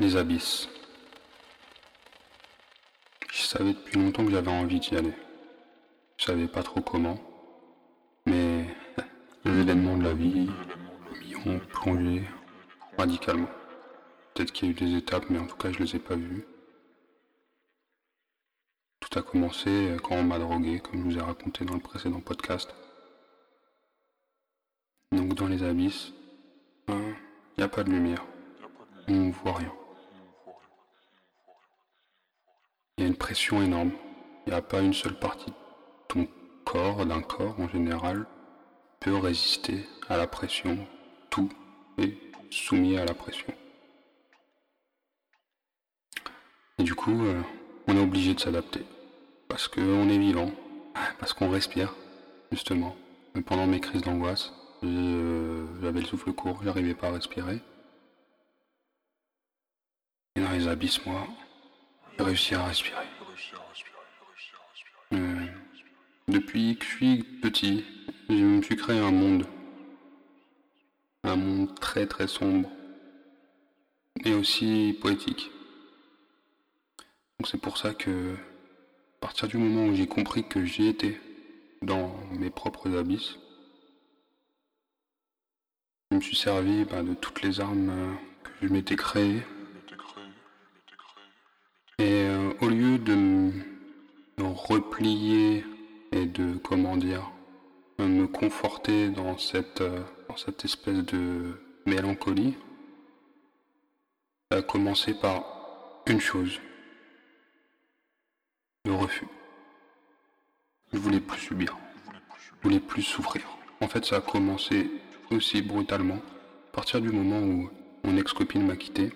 Les abysses. Je savais depuis longtemps que j'avais envie d'y aller. Je savais pas trop comment. Mais les événements de la vie m'y ont plongé radicalement. Peut-être qu'il y a eu des étapes, mais en tout cas, je les ai pas vues. Tout a commencé quand on m'a drogué, comme je vous ai raconté dans le précédent podcast. Donc dans les abysses, il hein, n'y a pas de lumière. On ne voit rien. Il y a une pression énorme. Il n'y a pas une seule partie de ton corps, d'un corps en général, peut résister à la pression. Tout est soumis à la pression. Et du coup, euh, on est obligé de s'adapter. Parce qu'on est vivant, parce qu'on respire, justement. pendant mes crises d'angoisse, j'avais le souffle court, j'arrivais pas à respirer. Et dans les abysses, moi, j'ai réussi à respirer. Euh, depuis que je suis petit, je me suis créé un monde. Un monde très très sombre. Et aussi poétique. Donc c'est pour ça que, à partir du moment où j'ai compris que j'y étais dans mes propres abysses, je me suis servi bah, de toutes les armes euh, que je m'étais créées. Et euh, au lieu de me replier et de, comment dire, me conforter dans cette, euh, dans cette espèce de mélancolie, ça a commencé par une chose, le refus. Je voulais plus subir, je voulais plus souffrir. En fait, ça a commencé aussi brutalement. À partir du moment où mon ex-copine m'a quitté,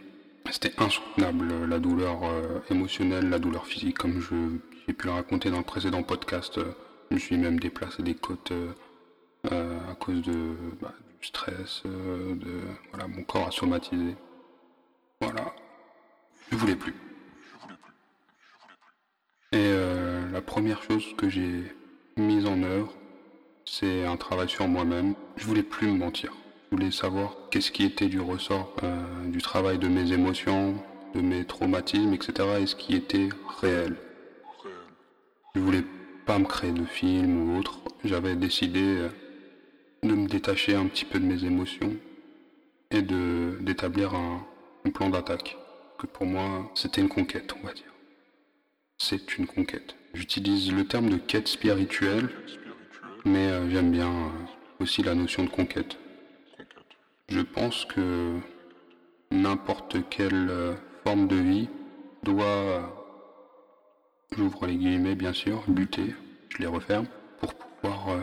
c'était insoutenable la douleur euh, émotionnelle, la douleur physique, comme j'ai pu le raconter dans le précédent podcast. Euh, je me suis même déplacé des côtes euh, à cause de, bah, du stress, de voilà, mon corps a somatisé. Voilà, je voulais plus. Et la première chose que j'ai mise en œuvre, c'est un travail sur moi-même. Je voulais plus me mentir. Voulais savoir qu'est-ce qui était du ressort euh, du travail de mes émotions, de mes traumatismes, etc. et ce qui était réel. Je voulais pas me créer de film ou autre. J'avais décidé euh, de me détacher un petit peu de mes émotions et de d'établir un, un plan d'attaque. Que pour moi, c'était une conquête, on va dire. C'est une conquête. J'utilise le terme de quête spirituelle mais euh, j'aime bien aussi la notion de conquête. Je pense que n'importe quelle euh, forme de vie doit, j'ouvre les guillemets bien sûr, lutter, je les referme, pour pouvoir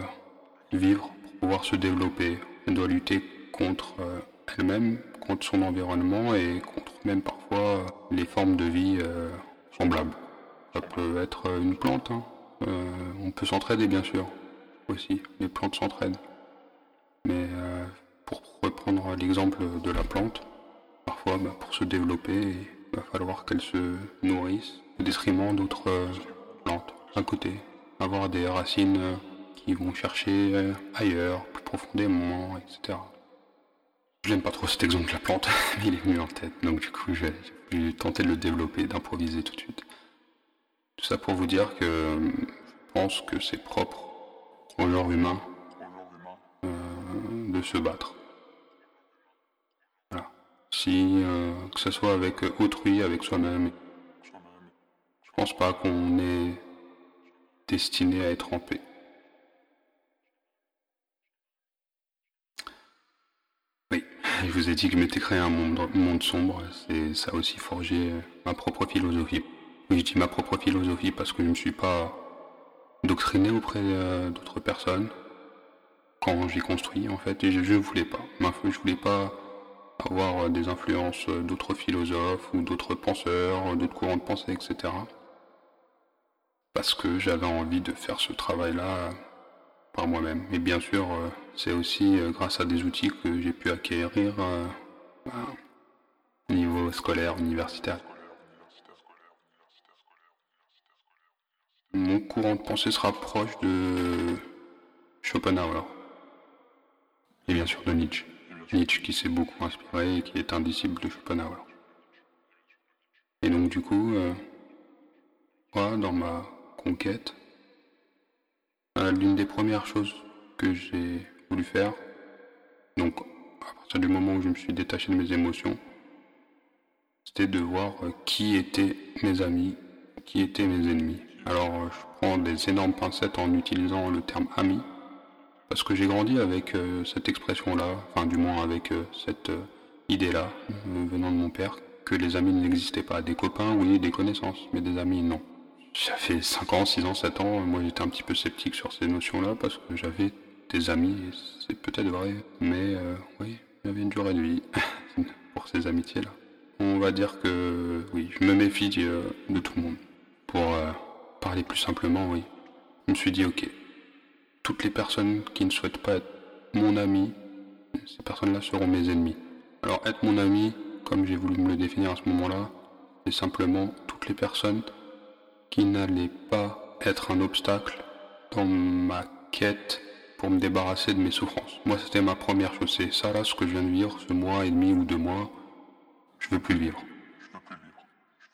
vivre, pour pouvoir se développer. Elle doit lutter contre elle-même, contre son environnement et contre même parfois les formes de vie semblables. Ça peut être une plante, hein. on peut s'entraider bien sûr, aussi, les plantes s'entraînent. Mais euh, pour reprendre l'exemple de la plante, parfois bah, pour se développer, il va falloir qu'elle se nourrisse au détriment d'autres euh, plantes à côté. Avoir des racines euh, qui vont chercher ailleurs, plus profondément, etc. J'aime pas trop cet exemple de la plante, mais il est venu en tête, donc du coup j'ai tenté de le développer, d'improviser tout de suite. Tout ça pour vous dire que je pense que c'est propre au genre humain euh, de se battre. Si, euh, que ce soit avec autrui, avec soi-même, je pense pas qu'on est destiné à être en paix. Oui, je vous ai dit que je m'étais créé un monde, sombre, c'est ça a aussi forgé ma propre philosophie. Oui, je dis ma propre philosophie parce que je ne me suis pas doctriner auprès euh, d'autres personnes quand j'ai construit en fait et je ne voulais pas. Je voulais pas avoir des influences d'autres philosophes ou d'autres penseurs, d'autres courants de pensée, etc. Parce que j'avais envie de faire ce travail-là par moi-même. Et bien sûr, euh, c'est aussi euh, grâce à des outils que j'ai pu acquérir au niveau scolaire, universitaire. Mon courant de pensée se rapproche de Schopenhauer. Et bien sûr de Nietzsche. Nietzsche qui s'est beaucoup inspiré et qui est un disciple de Schopenhauer. Et donc du coup, euh, moi, dans ma conquête, euh, l'une des premières choses que j'ai voulu faire, donc à partir du moment où je me suis détaché de mes émotions, c'était de voir euh, qui étaient mes amis, qui étaient mes ennemis. Alors je prends des énormes pincettes en utilisant le terme ami, parce que j'ai grandi avec euh, cette expression-là, enfin du moins avec cette idée-là, venant de mon père, que les amis n'existaient pas. Des copains, oui, des connaissances, mais des amis, non. J'avais 5 ans, 6 ans, 7 ans, moi j'étais un petit peu sceptique sur ces notions-là, parce que j'avais des amis, c'est peut-être vrai, mais oui, avait une durée de vie pour ces amitiés-là. On va dire que oui, je me méfie euh, de tout le monde. Pour euh, parler plus simplement, oui. Je me suis dit, ok, toutes les personnes qui ne souhaitent pas être mon ami, ces personnes-là seront mes ennemis. Alors être mon ami, comme j'ai voulu me le définir à ce moment-là, c'est simplement toutes les personnes qui n'allaient pas être un obstacle dans ma quête pour me débarrasser de mes souffrances. Moi, c'était ma première chose. C'est ça, là, ce que je viens de vivre, ce mois et demi ou deux mois, je veux plus vivre.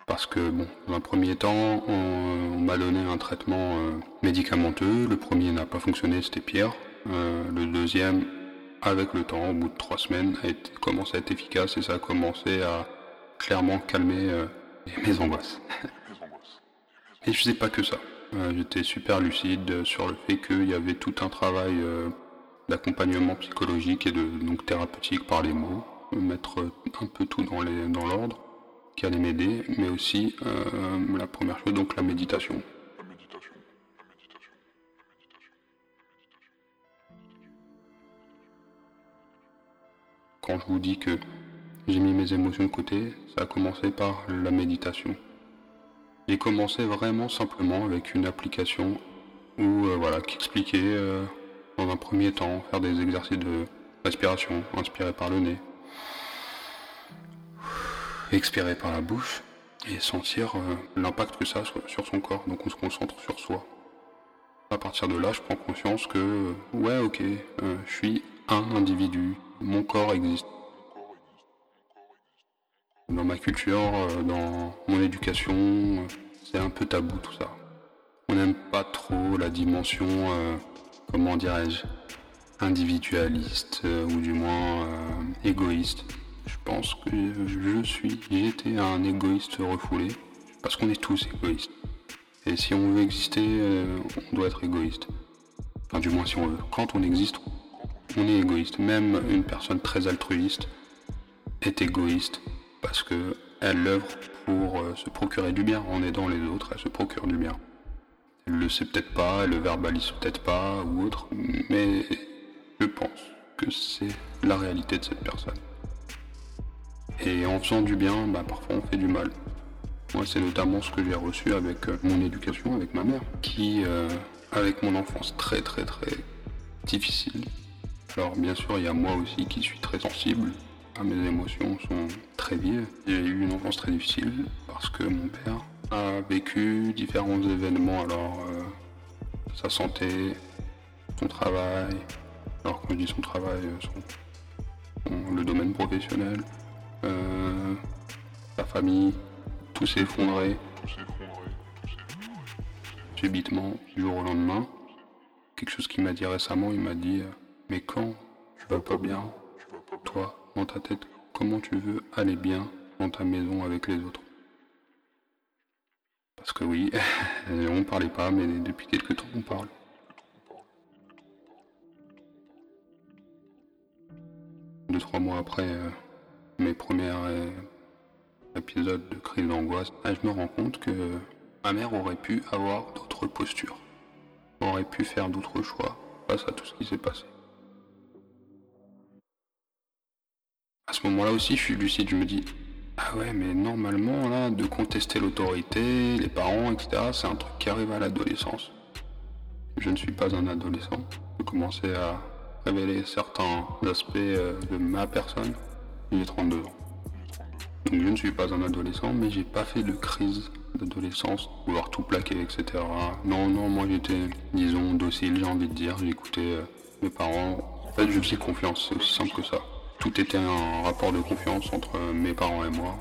Parce que, bon, dans un premier temps, on, m'a donné un traitement euh, médicamenteux. Le premier n'a pas fonctionné, c'était pire. Euh, le deuxième, avec le temps, au bout de trois semaines, a été, commencé à être efficace et ça a commencé à clairement calmer euh, mes angoisses. et je faisais pas que ça. J'étais super lucide sur le fait qu'il y avait tout un travail d'accompagnement psychologique et de donc thérapeutique par les mots mettre un peu tout dans l'ordre qui allait m'aider, mais aussi euh, la première chose, donc la méditation. Quand je vous dis que j'ai mis mes émotions de côté, ça a commencé par la méditation. J'ai commencé vraiment simplement avec une application où euh, voilà qui expliquait euh, dans un premier temps faire des exercices de respiration inspiré par le nez, expirer par la bouche et sentir euh, l'impact que ça a sur, son corps. Donc on se concentre sur soi. À partir de là, je prends conscience que, euh, ouais, ok, euh, je suis un individu, mon corps existe. Dans ma culture, dans mon éducation, c'est un peu tabou tout ça. On n'aime pas trop la dimension, comment dirais-je, individualiste ou du moins égoïste. Je pense que je suis, j'étais un égoïste refoulé, parce qu'on est tous égoïstes. Et si on veut exister, euh, on doit être égoïste. Enfin, du moins si on veut. Quand on existe, on est égoïste. Même une personne très altruiste est égoïste parce que elle œuvre pour euh, se procurer du bien en aidant les autres. Elle se procure du bien. Elle le sait peut-être pas, elle le verbalise peut-être pas ou autre, mais je pense que c'est la réalité de cette personne. Et en faisant du bien, bah, parfois on fait du mal. Moi, c'est notamment ce que j'ai reçu avec euh, mon éducation, avec ma mère, qui, euh, avec mon enfance très très très difficile. Alors bien sûr, il y a moi aussi qui suis très sensible. Mes émotions sont très vives. J'ai eu une enfance très difficile parce que mon père a vécu différents événements. Alors, euh, sa santé, son travail. Alors quand je dis son travail, le domaine professionnel, euh, famille, tout s'est effondré. Subitement, du jour au lendemain. Quelque chose qu'il m'a dit récemment, il m'a dit euh, Mais quand tu vas pas bien, toi, dans ta tête, comment tu veux aller bien dans ta maison avec les autres Parce que oui, on parlait pas, mais depuis quelques temps, on parle. Deux, trois mois après, euh, mes premiers euh, épisodes de crise d'angoisse, je me rends compte que ma mère aurait pu avoir d'autres postures, aurait pu faire d'autres choix face à tout ce qui s'est passé. À ce moment-là aussi, je suis lucide, je me dis, ah ouais, mais normalement, là, de contester l'autorité, les parents, etc., c'est un truc qui arrive à l'adolescence. Je ne suis pas un adolescent. Je commencer à révéler certains aspects euh, de ma personne j'ai 32 ans. Donc je ne suis pas un adolescent, mais j'ai pas fait de crise d'adolescence, vouloir tout plaquer, etc. Non, non, moi j'étais, disons, docile, j'ai envie de dire. J'écoutais euh, mes parents. En fait, je faisais confiance, c'est aussi simple que ça. Tout était un rapport de confiance entre mes parents et moi.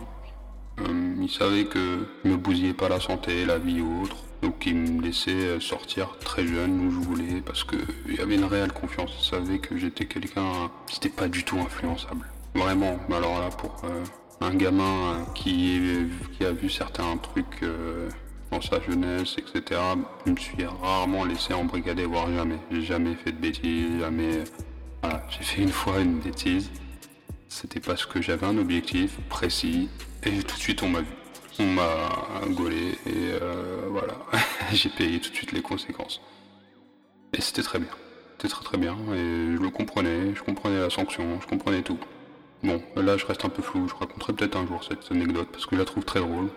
Euh, il savait que je me bousillais pas la santé, la vie ou autre. Donc il me laissait sortir très jeune où je voulais parce qu'il y avait une réelle confiance. Il savait que j'étais quelqu'un qui n'était pas du tout influençable. Vraiment. Alors là, pour euh, un gamin qui, qui, a vu certains trucs euh, dans sa jeunesse, etc., je me suis rarement laissé embrigader, voire jamais. J'ai jamais fait de bêtises, jamais. Voilà, j'ai fait une fois une bêtise. C'était parce que j'avais un objectif précis et tout de suite on m'a vu. On m'a gaulé et euh, voilà, j'ai payé tout de suite les conséquences. Et c'était très bien. C'était très très bien et je le comprenais, je comprenais la sanction, je comprenais tout. Bon, là je reste un peu flou, je raconterai peut-être un jour cette anecdote parce que je la trouve très drôle.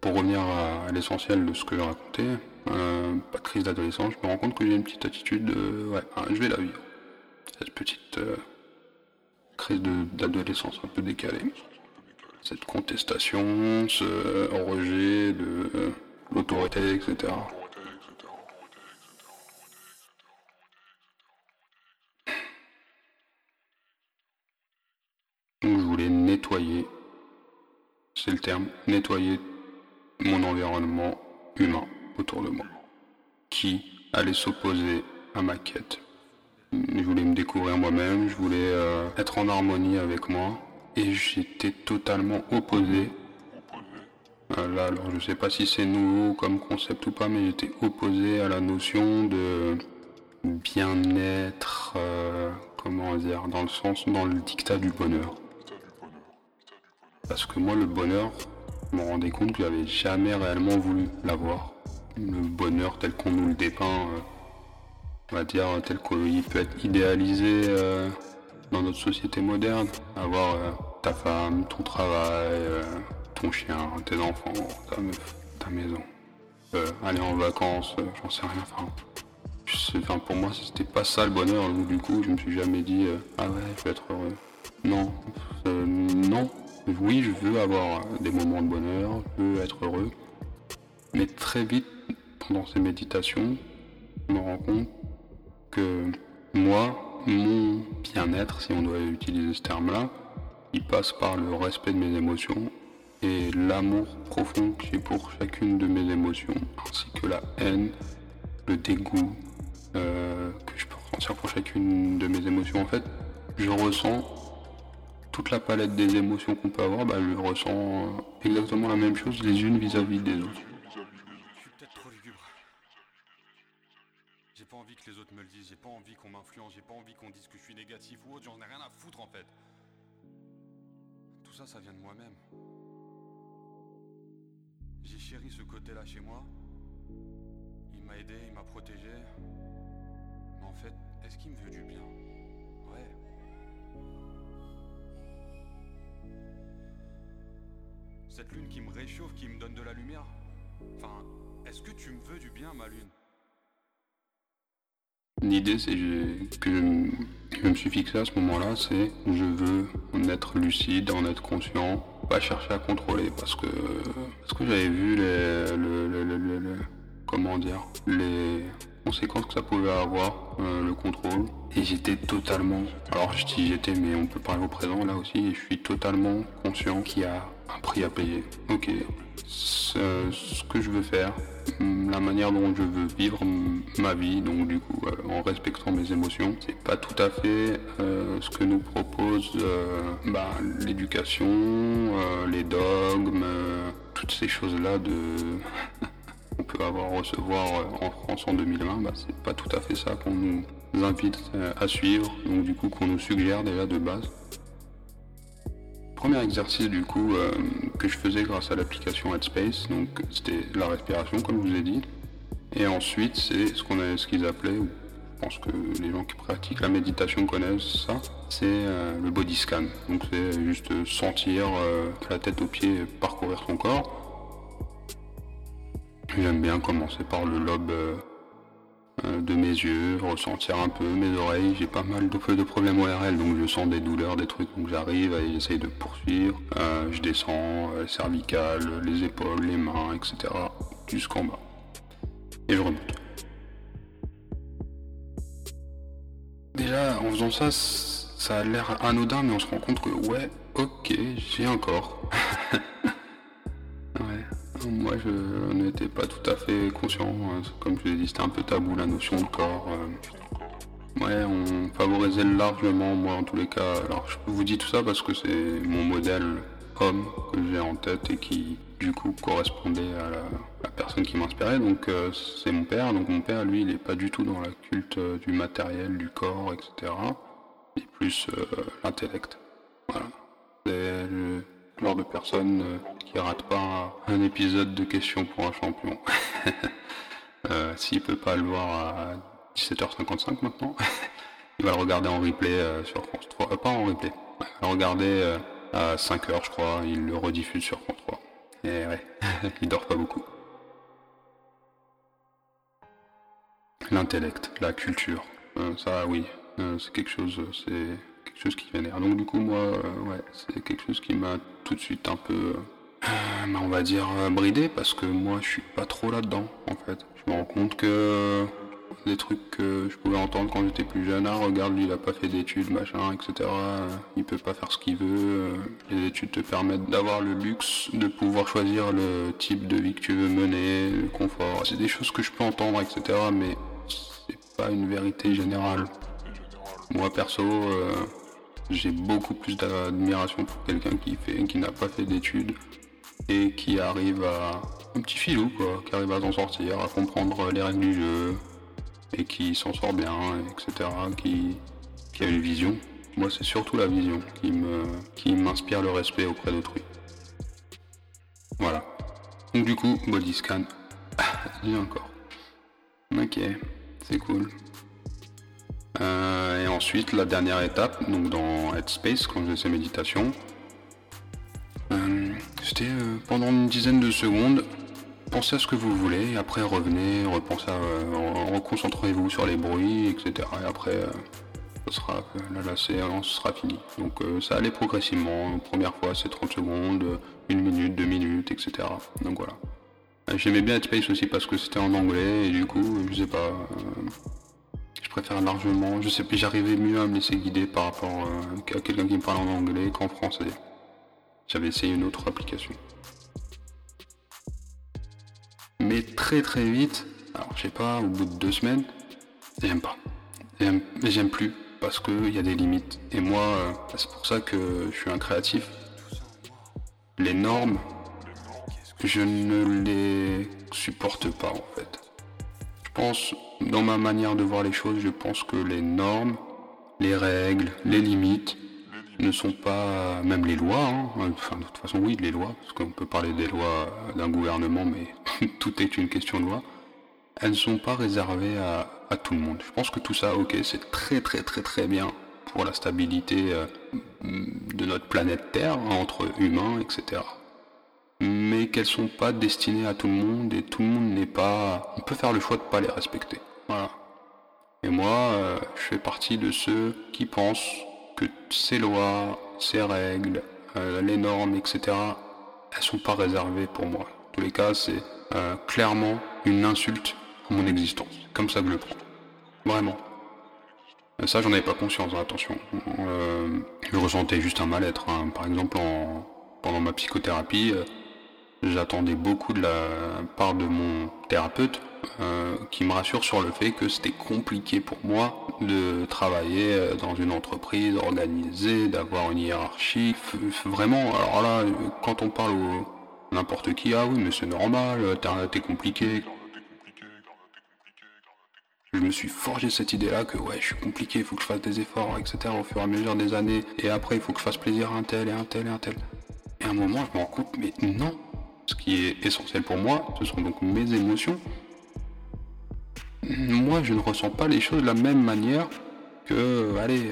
Pour revenir à, l'essentiel de ce que j'ai raconté, euh, pas de crise d'adolescence, je me rends compte que j'ai une petite attitude de ouais, je vais la vivre. Cette petite euh, crise d'adolescence un peu décalée. Cette contestation, ce rejet de euh, l'autorité, etc. Donc je voulais c'est le terme, nettoyer mon environnement humain autour de moi, qui allait s'opposer à ma quête je voulais me découvrir moi-même, je voulais euh, être en harmonie avec moi. Et j'étais totalement opposé. Euh, là, alors je sais pas si c'est nouveau comme concept ou pas, mais j'étais opposé à la notion de bien-être, euh, comment dire, dans le sens, dans le dictat du bonheur. Parce que moi, le bonheur, je me rendais compte que j'avais jamais réellement voulu l'avoir. Le bonheur tel qu'on nous le dépeint on va dire, tel qu'il peut être idéalisé euh, dans notre société moderne. Avoir euh, ta femme, ton travail, euh, ton chien, tes enfants, ta meuf, ta maison. aller en vacances, j'en sais rien. Pour moi, c'était pas ça le bonheur. Du coup, je me suis jamais dit, ah ouais, je vais être heureux. Non, non. Oui, je veux avoir des moments de bonheur, je veux être heureux. Mais très vite, pendant ces méditations, je me rends compte que moi, mon bien-être, si on doit utiliser ce terme-là, il passe par le respect de mes émotions et l'amour profond que j'ai pour chacune de mes émotions, ainsi que la haine, le dégoût euh, que je peux ressentir pour chacune de mes émotions. En fait, je ressens toute la palette des émotions qu'on peut avoir, bah, je ressens euh, exactement la même chose les unes vis à -vis des autres. envie que les autres me le disent, j'ai pas envie qu'on m'influence, j'ai pas envie qu'on dise que je suis négatif ou autre, j'en ai rien à foutre en fait. Tout ça, ça vient de moi-même. J'ai chéri ce côté-là chez moi. Il m'a aidé, il m'a protégé. Mais en fait, est-ce qu'il me veut du bien? Ouais. Cette lune qui me réchauffe, qui me donne de la lumière. Enfin, est-ce que tu me veux du bien, ma lune? L'idée c'est que je, me suis fixé à ce moment-là, c'est je veux en être lucide, en être conscient, pas chercher à contrôler parce que parce que j'avais vu les, le, comment dire les conséquences que ça pouvait avoir euh, le contrôle et j'étais totalement alors je dis j'étais mais on peut parler au présent là aussi et je suis totalement conscient qu'il y a un prix à payer. Ok, ce que je veux faire, la manière dont je veux vivre ma vie, donc du coup euh, en respectant mes émotions. C'est pas tout à fait euh, ce que nous propose bah, l'éducation, les dogmes, toutes ces choses-là de qu'on peut avoir recevoir en France en 2020. Bah, c'est pas tout à fait ça qu'on nous invite à suivre, donc du coup qu'on nous suggère déjà de base premier exercice du coup euh, que je faisais grâce à l'application Headspace, donc c'était la respiration comme je vous ai dit. Et ensuite c'est ce qu'on ce qu'ils appelaient, je pense que les gens qui pratiquent la méditation connaissent ça, c'est euh, le body scan. Donc c'est juste sentir euh, la tête aux pieds parcourir son corps. J'aime bien commencer par le lobe euh, de mes yeux, ressentir un peu mes oreilles. J'ai pas mal de, de problèmes ORL, donc je sens des douleurs, des trucs, donc j'arrive à essayer de poursuivre. Euh, je descends euh, cervicales, les épaules, les mains, etc. jusqu'en bas. Et je remonte. Déjà, en faisant ça, ça a l'air anodin, mais on se rend compte que ouais, ok, j'ai un corps. ouais. Moi, je n'étais pas tout à fait conscient. Hein. Comme je l'ai dit, c'était un peu tabou la notion de corps. Euh. Ouais, on favorisait largement, moi en tous les cas. Alors, je vous dis tout ça parce que c'est mon modèle homme que j'ai en tête et qui, du coup, correspondait à la, personne qui m'inspirait. Donc, euh, c'est mon père. Donc, mon père, lui, il n'est pas du tout dans la culte euh, du matériel, du corps, etc et plus euh, l'intellect. Voilà. C'est le genre de personne euh, qui rate pas un épisode de questions pour un champion. euh, S'il peut pas le voir à 17h55 maintenant, il va le regarder en replay euh, sur France 3. pas en replay. Il va le regarder à 5h je crois, il le rediffuse sur France 3. Et ouais, il dort pas beaucoup. L'intellect, la culture, ça oui, euh, c'est quelque chose, c'est quelque chose qui vénère. Donc du coup moi, euh, ouais, c'est quelque chose qui m'a tout de suite un peu, euh, bah, on va dire bridé parce que moi je suis pas trop là-dedans en fait. Je me rends compte que des trucs que je pouvais entendre quand j'étais plus jeune, ah regarde lui il a pas fait d'études, machin, etc. Il peut pas faire ce qu'il veut. Les études te permettent d'avoir le luxe de pouvoir choisir le type de vie que tu veux mener, le confort. C'est des choses que je peux entendre, etc. Mais c'est pas une vérité générale. Moi perso, euh, j'ai beaucoup plus d'admiration pour quelqu'un qui fait, qui n'a pas fait d'études et qui arrive à un petit filou quoi, qui arrive à s'en sortir, à comprendre les règles du jeu et qui s'en sort bien, etc. Qui, qui a une vision. Moi, c'est surtout la vision qui me, qui m'inspire le respect auprès d'autrui. Voilà. Donc du coup, body scan. J'ai encore. Ok, c'est cool. Euh, et ensuite, la dernière étape, donc dans Headspace, quand je faisais ces méditations, euh, c'était euh, pendant une dizaine de secondes, pensez à ce que vous voulez, après revenez, repensez à, reconcentrez-vous sur les bruits, etc. Et après, sera, la séance sera finie. Donc ça allait progressivement. première fois, c'est 30 secondes, une minute, deux minutes, etc. Donc voilà. J'aimais bien Headspace aussi parce que c'était en anglais, et du coup, je sais pas préfère largement. Je sais plus, j'arrivais mieux à me laisser guider par rapport euh, à quelqu'un qui me parle en anglais qu'en français. J'avais essayé une autre application. Mais très très vite, alors je sais pas, au bout de deux semaines, j'aime pas. J'aime plus parce qu'il y a des limites. Et moi, euh, c'est pour ça que je suis un créatif. Les normes, je ne les supporte pas en fait. Je pense dans ma manière de voir les choses, je pense que les normes, les règles, les limites ne sont pas, même les lois, hein. enfin de toute façon oui, les lois, parce qu'on peut parler des lois d'un gouvernement, mais tout est une question de loi, elles ne sont pas réservées à, tout le monde. Je pense que tout ça, ok, c'est très très très très bien pour la stabilité euh, de notre planète Terre, entre humains, etc mais qu'elles sont pas destinées à tout le monde et tout le monde n'est pas. On peut faire le choix de pas les respecter. Voilà. Et moi, euh, je fais partie de ceux qui pensent que ces lois, ces règles, euh, les normes, etc., elles sont pas réservées pour moi. En tous les cas, c'est euh, clairement une insulte à mon existence. Comme ça que je le prends. Vraiment. Ça, j'en avais pas conscience, hein, attention. je ressentais juste un mal-être. Hein. Par exemple, pendant ma psychothérapie, j'attendais beaucoup de la part de mon thérapeute euh, qui me rassure sur le fait que c'était compliqué pour moi de travailler euh, dans une entreprise organisée, d'avoir une hiérarchie. Vraiment, alors là, quand on parle au n'importe qui, ah oui, mais c'est normal, t'es compliqué. Je me suis forgé cette idée-là que ouais, je suis compliqué, il faut que je fasse des efforts, etc. au fur et à mesure des années. Et après, il faut que je fasse plaisir à un tel et un tel et un tel. Et à un moment, je me rends compte, mais non. Ce qui est essentiel pour moi, ce sont donc mes émotions, moi je ne ressens pas les choses de la même manière que allez,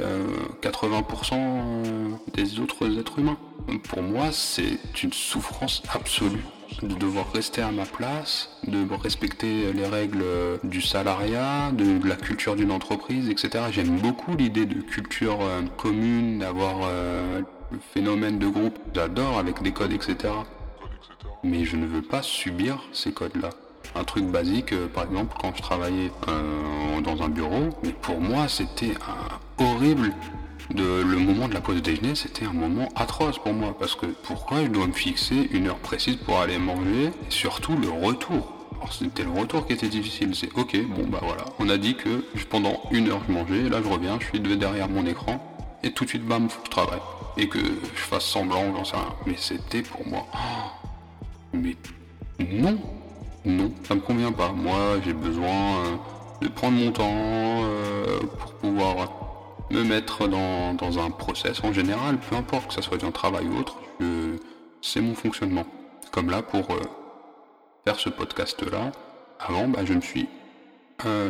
80% euh, des autres êtres humains. Pour moi, c'est une souffrance absolue de devoir rester à ma place, de respecter les règles du salariat, de la culture d'une entreprise, etc. J'aime beaucoup l'idée de culture euh, commune, d'avoir euh, le phénomène de groupe. J'adore avec des codes, etc. Mais je ne veux pas subir ces codes-là un truc basique, euh, par exemple, quand je travaillais euh, dans un bureau, mais pour moi, c'était horrible de, le moment de la pause déjeuner, c'était un moment atroce pour moi. Parce que pourquoi je dois me fixer une heure précise pour aller manger Et surtout le retour? Alors c'était le retour qui était difficile. C'est ok, bon bah voilà. On a dit que pendant une heure je mangeais, là je reviens, je suis derrière mon écran, et tout de suite bam, faut que je travaille. Et que je fasse semblant, j'en sais rien. Mais c'était pour moi. mais non, non, ça me convient pas. Moi j'ai besoin euh, de prendre mon temps euh, pour pouvoir me mettre dans, un process en général, peu importe que ce soit un travail ou autre, c'est mon fonctionnement. Comme là, pour euh, faire ce podcast-là, avant, bah, je me suis...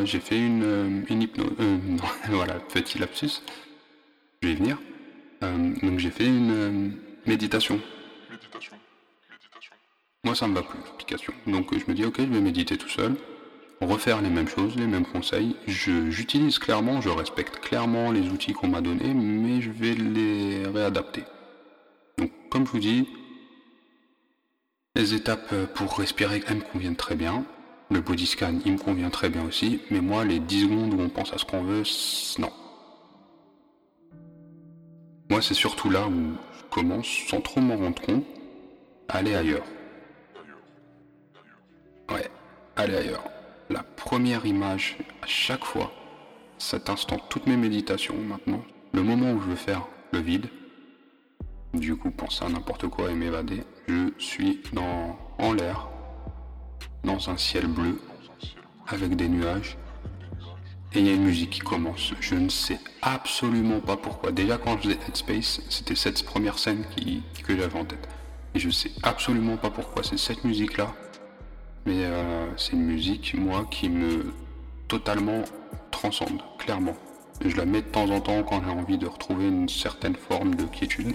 J'ai fait une, une hypnose... voilà, petit lapsus. Je vais y venir. donc j'ai fait une. Méditation. Moi, ça me va plus, l'application. Donc je me dis, ok, je vais méditer tout seul refaire les mêmes choses, les mêmes conseils. J'utilise clairement, je respecte clairement les outils qu'on m'a donnés, mais je vais les réadapter. Donc, comme je vous dis, les étapes pour respirer, elles me conviennent très bien. Le body scan, il me convient très bien aussi. Mais moi, les 10 secondes où on pense à ce qu'on veut, non. Moi, c'est surtout là où je commence, sans trop m'en rendre compte, à aller ailleurs. Aller ailleurs la première image à chaque fois, cet instant, toutes mes méditations maintenant, le moment où je veux faire le vide, du coup penser à n'importe quoi et m'évader, je suis dans, en l'air, dans un ciel bleu, avec des nuages, et il y a une musique qui commence. Je ne sais absolument pas pourquoi. Déjà quand je faisais Headspace, c'était cette première scène qui, que j'avais en tête. Et je sais absolument pas pourquoi c'est cette musique-là mais euh, c'est une musique, moi, qui me totalement transcende, clairement. je la mets de temps en temps quand j'ai envie de retrouver une certaine forme de quiétude.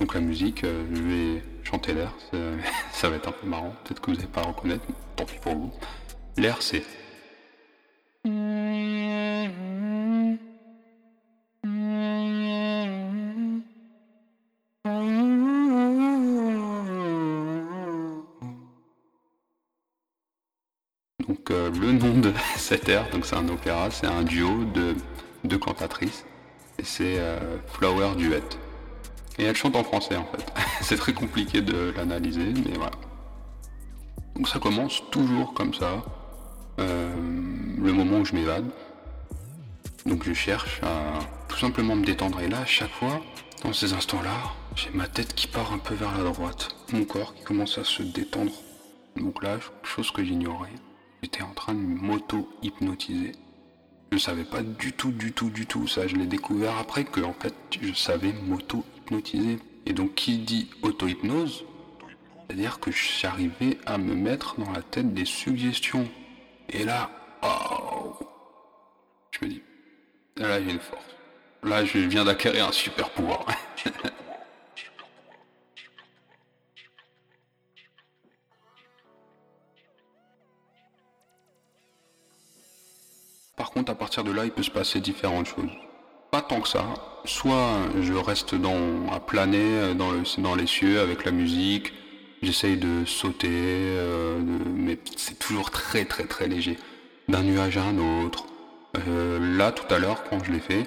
Donc la musique, euh, je vais chanter l'air, ça va être un peu marrant, peut-être que vous n'allez pas reconnaître, tant pis pour vous. L'air, c'est le nom de cette air, donc c'est un opéra, c'est un duo de deux cantatrices, et c'est euh, Flower Duet. Et elle chante en français en fait. c'est très compliqué de l'analyser, mais voilà. Donc ça commence toujours comme ça, euh, le moment où je m'évade. Donc je cherche à tout simplement me détendre. Et là, à chaque fois, dans ces instants-là, j'ai ma tête qui part un peu vers la droite, mon corps qui commence à se détendre. Donc là, chose que j'ignorais. J'étais en train de m'auto-hypnotiser. Je savais pas du tout, du tout, du tout ça. Je l'ai découvert après que en fait je savais m'auto-hypnotiser. Et donc qui dit auto-hypnose, c'est-à-dire que j'arrivais à me mettre dans la tête des suggestions. Et là, oh, je me dis, là j'ai une force. Là je viens d'acquérir un super pouvoir. contre, à partir de là, il peut se passer différentes choses. Pas tant que ça. Soit je reste dans, à planer dans, dans les cieux avec la musique, j'essaye de sauter, euh, mais c'est toujours très très très léger. D'un nuage à un autre. Euh, là, tout à l'heure, quand je l'ai fait,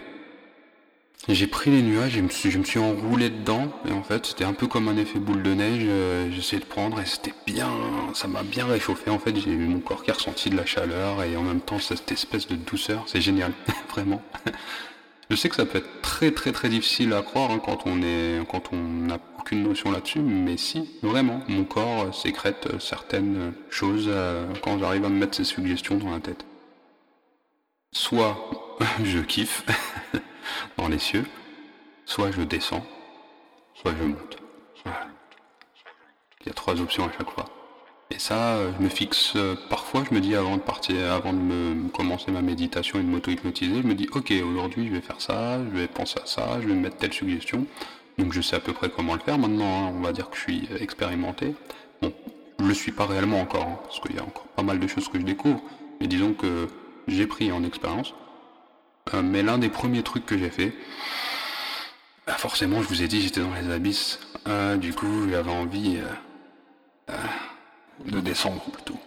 j'ai pris les nuages je me suis enroulé dedans. Et en fait, c'était un peu comme un effet boule de neige. Euh, j'essayais de prendre et c'était bien. Ça m'a bien réchauffé. En fait, j'ai eu mon corps qui a ressenti de la chaleur et en même temps cette espèce de douceur. C'est génial, vraiment. Je sais que ça peut être très très très difficile à croire hein, quand on est quand on n'a aucune notion là-dessus, mais si, vraiment, mon corps sécrète certaines choses euh, quand j'arrive à me mettre ces suggestions dans la tête. Soit je kiffe, dans les cieux, soit je descends, soit je monte. Il y a trois options à chaque fois. Et ça, je me fixe euh, parfois, je me dis avant de partir, avant de me commencer ma méditation et de m'auto-hypnotiser, je me dis ok aujourd'hui je vais faire ça, je vais penser à ça, je vais mettre telle suggestion. Donc je sais à peu près comment le faire maintenant, hein. on va dire que je suis expérimenté. Bon, je le suis pas réellement encore, hein, parce qu'il y a encore pas mal de choses que je découvre, mais disons que j'ai pris en expérience. Euh, mais l'un des premiers trucs que j'ai fait, bah forcément, je vous ai dit, j'étais dans les abysses. Euh, du coup, j'avais envie euh, de descendre plutôt.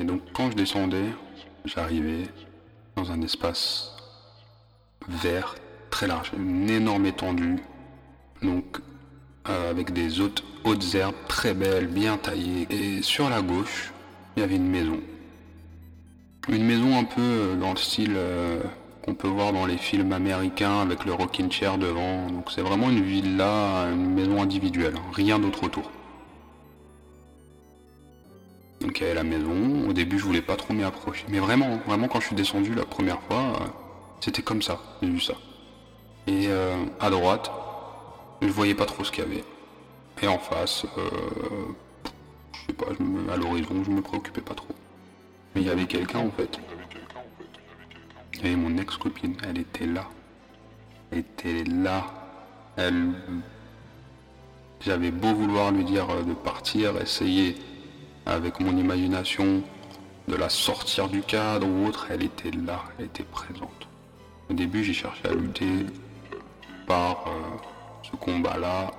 et donc, quand je descendais, j'arrivais dans un espace vert, très large, une énorme étendue. Donc avec des hautes herbes très belles, bien taillées. Et sur la gauche, il y avait une maison. Une maison un peu euh, dans le style euh, qu'on peut voir dans les films américains avec le rocking chair devant. Donc c'est vraiment une villa, une maison individuelle, hein. rien d'autre autour. Donc il y avait la maison. Au début, je voulais pas trop m'y approcher. Mais vraiment, vraiment, quand je suis descendu la première fois, c'était comme ça. J'ai vu ça. Et à droite, je voyais pas trop ce qu'il y avait. Et en face, euh, je sais pas, à l'horizon, je me préoccupais pas trop. Mais il y avait quelqu'un en fait. Avait mon ex-copine, elle était là. Elle était là. Elle. J'avais beau vouloir lui dire de partir, essayer avec mon imagination de la sortir du cadre ou autre, elle était là, elle était présente. Au début, j'ai cherché à lutter par. Euh, ce combat-là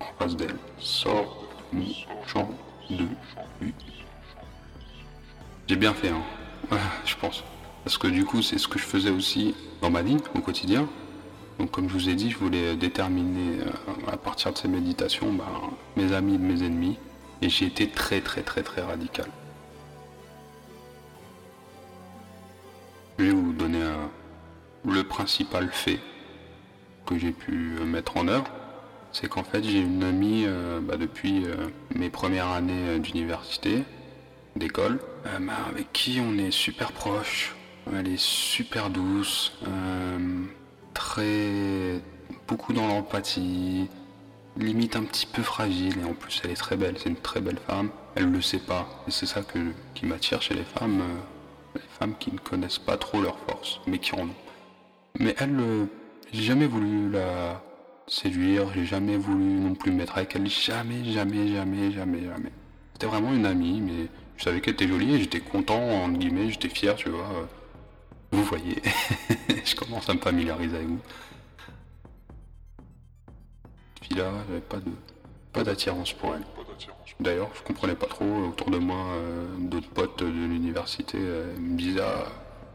en face d'elle. Sors mon champ de. J'ai bien fait, hein. je pense. Parce que du coup, c'est ce que je faisais aussi dans ma vie, au quotidien. Donc comme je vous ai dit, je voulais déterminer euh, à partir de ces méditations ben, mes amis de mes ennemis. Et j'ai été très très très très radical. Je vais vous donner le principal fait que j'ai pu mettre en œuvre, c'est qu'en fait j'ai une amie euh, bah, depuis euh, mes premières années euh, d'université, d'école, bah, avec qui on est super proche. Elle est super douce, très beaucoup dans l'empathie, limite un petit peu fragile et en plus elle est très belle, c'est une très belle femme. Elle le sait pas et c'est ça que, qui m'attire chez les femmes, les femmes qui ne connaissent pas trop leurs forces mais qui en ont. Mais elle j'ai jamais voulu la séduire, j'ai jamais voulu non plus me mettre avec elle, jamais, jamais, jamais, jamais, jamais. C'était vraiment une amie, mais je savais qu'elle était jolie et j'étais content, entre guillemets, j'étais fier, tu vois. Vous voyez, je commence à me familiariser avec vous. Puis là, j'avais pas de pas d'attirance pour elle. D'ailleurs, je comprenais pas trop autour de moi euh, d'autres potes de l'université euh, me disaient ah,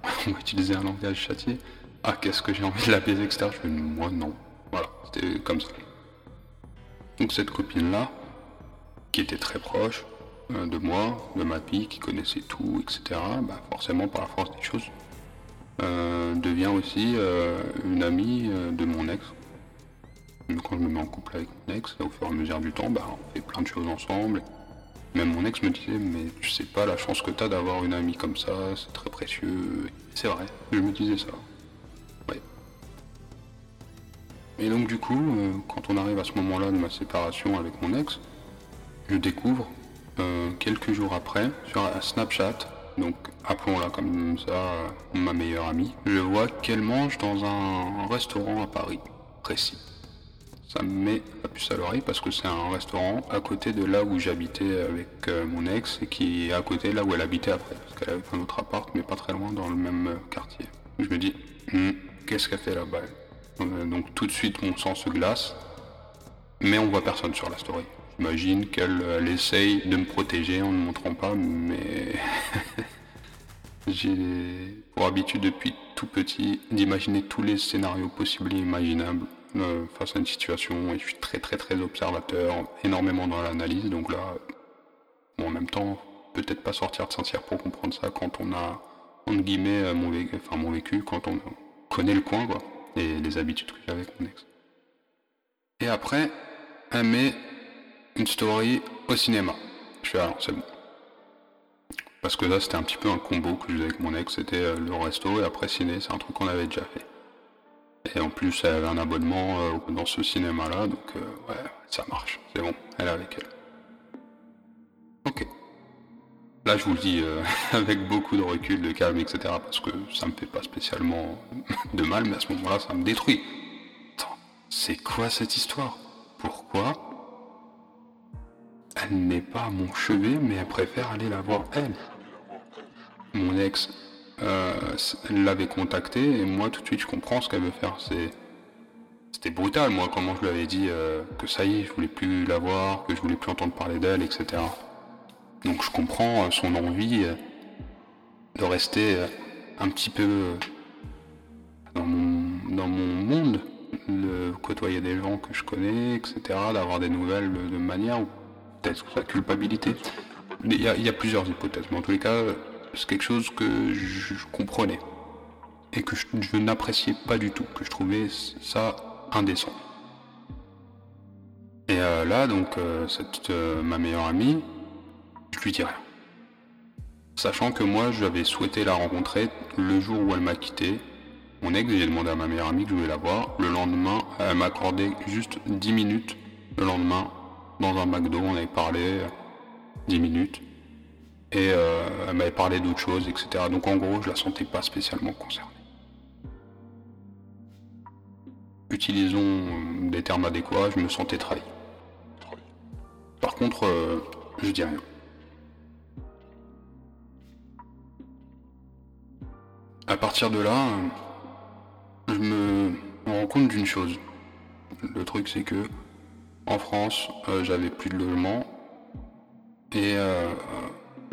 on va utiliser un langage châtié ah qu'est-ce que j'ai envie de la baiser, etc. Je fais moi non. Voilà, c'était comme ça. Donc cette copine-là, qui était très proche de moi, de ma fille, qui connaissait tout, etc., bah, forcément par la force des choses, euh, devient aussi euh, une amie de mon ex. Quand je me mets en couple avec mon ex, au fur et à mesure du temps, bah, on fait plein de choses ensemble. Même mon ex me disait, mais tu sais pas la chance que tu as d'avoir une amie comme ça, c'est très précieux. C'est vrai, je me disais ça. Et donc du coup, euh, quand on arrive à ce moment-là de ma séparation avec mon ex, je découvre euh, quelques jours après sur Snapchat, donc appelons-la comme ça euh, ma meilleure amie, je vois qu'elle mange dans un restaurant à Paris, précis. Ça me met la puce à l'oreille parce que c'est un restaurant à côté de là où j'habitais avec mon ex et qui est à côté là où elle habitait après, parce qu'elle avait un autre appart mais pas très loin dans le même quartier. Je me dis, hmm, qu'est-ce qu'elle fait là-bas euh, donc tout de suite mon sang se glace, mais on voit personne sur la story. J'imagine qu'elle essaye de me protéger en ne montrant pas, mais j'ai pour habitude depuis tout petit d'imaginer tous les scénarios possibles et imaginables euh, face à une situation et je suis très très très observateur, énormément dans l'analyse, donc là, en même temps, peut-être pas sortir de Saint-Cyr pour comprendre ça quand on a, entre guillemets, euh, mon vécu, mon vécu, quand on connaît le coin, quoi les, habitudes que j'avais avec mon ex. Et après, elle met une story au cinéma. Je fais, alors c'est bon. Parce que là, c'était un petit peu un combo que je faisais avec mon ex. C'était euh, le resto et après ciné, c'est un truc qu'on avait déjà fait. Et en plus, elle avait un abonnement euh, dans ce cinéma-là, donc euh, ouais, ça marche. C'est bon, elle est avec elle. Ok. Là, je vous le dis avec beaucoup de recul, de calme, etc. Parce que ça me fait pas spécialement de mal, mais à ce moment-là, ça me détruit. Attends, c'est quoi cette histoire? Pourquoi Elle n'est pas à mon chevet, mais elle préfère aller la voir elle. Mon ex euh, l'avait contacté et moi, tout de suite, je comprends ce qu'elle veut faire. C'était brutal, moi, comment je lui avais dit euh, que ça y est, je voulais plus la voir, que je voulais plus entendre parler d'elle, etc. Donc je comprends euh, son envie de rester un petit peu dans mon dans mon monde, de côtoyer des gens que je connais, etc., d'avoir des nouvelles de manière, ou peut-être la culpabilité. Il y, a, il y, a, plusieurs hypothèses, mais en tous les cas, c'est quelque chose que je, comprenais et que je, n'appréciais pas du tout, que je trouvais ça indécent. Et euh, là, donc, euh, cette, euh, ma meilleure amie, je lui dis rien. Sachant que moi, j'avais souhaité la rencontrer le jour où elle m'a quitté. Mon ex, j'ai demandé à ma meilleure amie que je voulais la voir. Le lendemain, elle m'a accordé juste 10 minutes. Le lendemain, dans un McDo, on avait parlé 10 minutes. Et euh, elle m'avait parlé d'autres choses, etc. Donc en gros, je la sentais pas spécialement concernée. Utilisons euh, des termes adéquats, je me sentais trahi. Par contre, euh, je dis rien. À partir de là, je me rends compte d'une chose. Le truc, c'est que en France, j'avais plus de logement et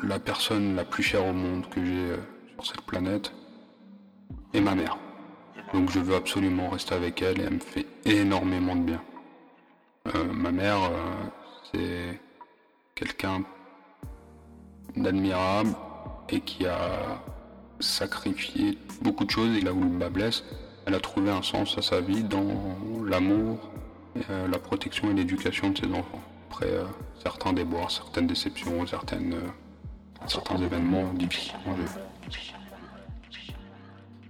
la personne la plus chère au monde que j'ai euh, sur cette planète est ma mère. Donc je veux absolument rester avec elle et elle me fait énormément de bien. Euh, ma mère, euh, c'est quelqu'un d'admirable et qui a sacrifié beaucoup de choses et là où le bas blesse, elle a trouvé un sens à sa vie dans l'amour, la protection et l'éducation de ses enfants. Après certains déboires, certaines déceptions, certaines certains événements difficiles.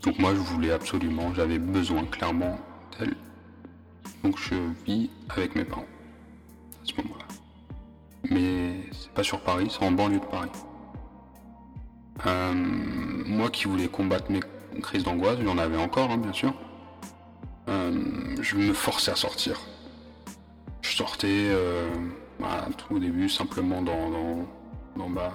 Donc moi je voulais absolument, j'avais besoin clairement d'elle. Donc je vis avec mes parents à ce moment-là. Mais c'est pas sur Paris, c'est en banlieue de Paris. Euh, moi qui voulais combattre mes crises d'angoisse, j'en avais encore hein, bien sûr. Euh, je me forçais à sortir. Je sortais euh, bah, tout au début simplement dans dans ma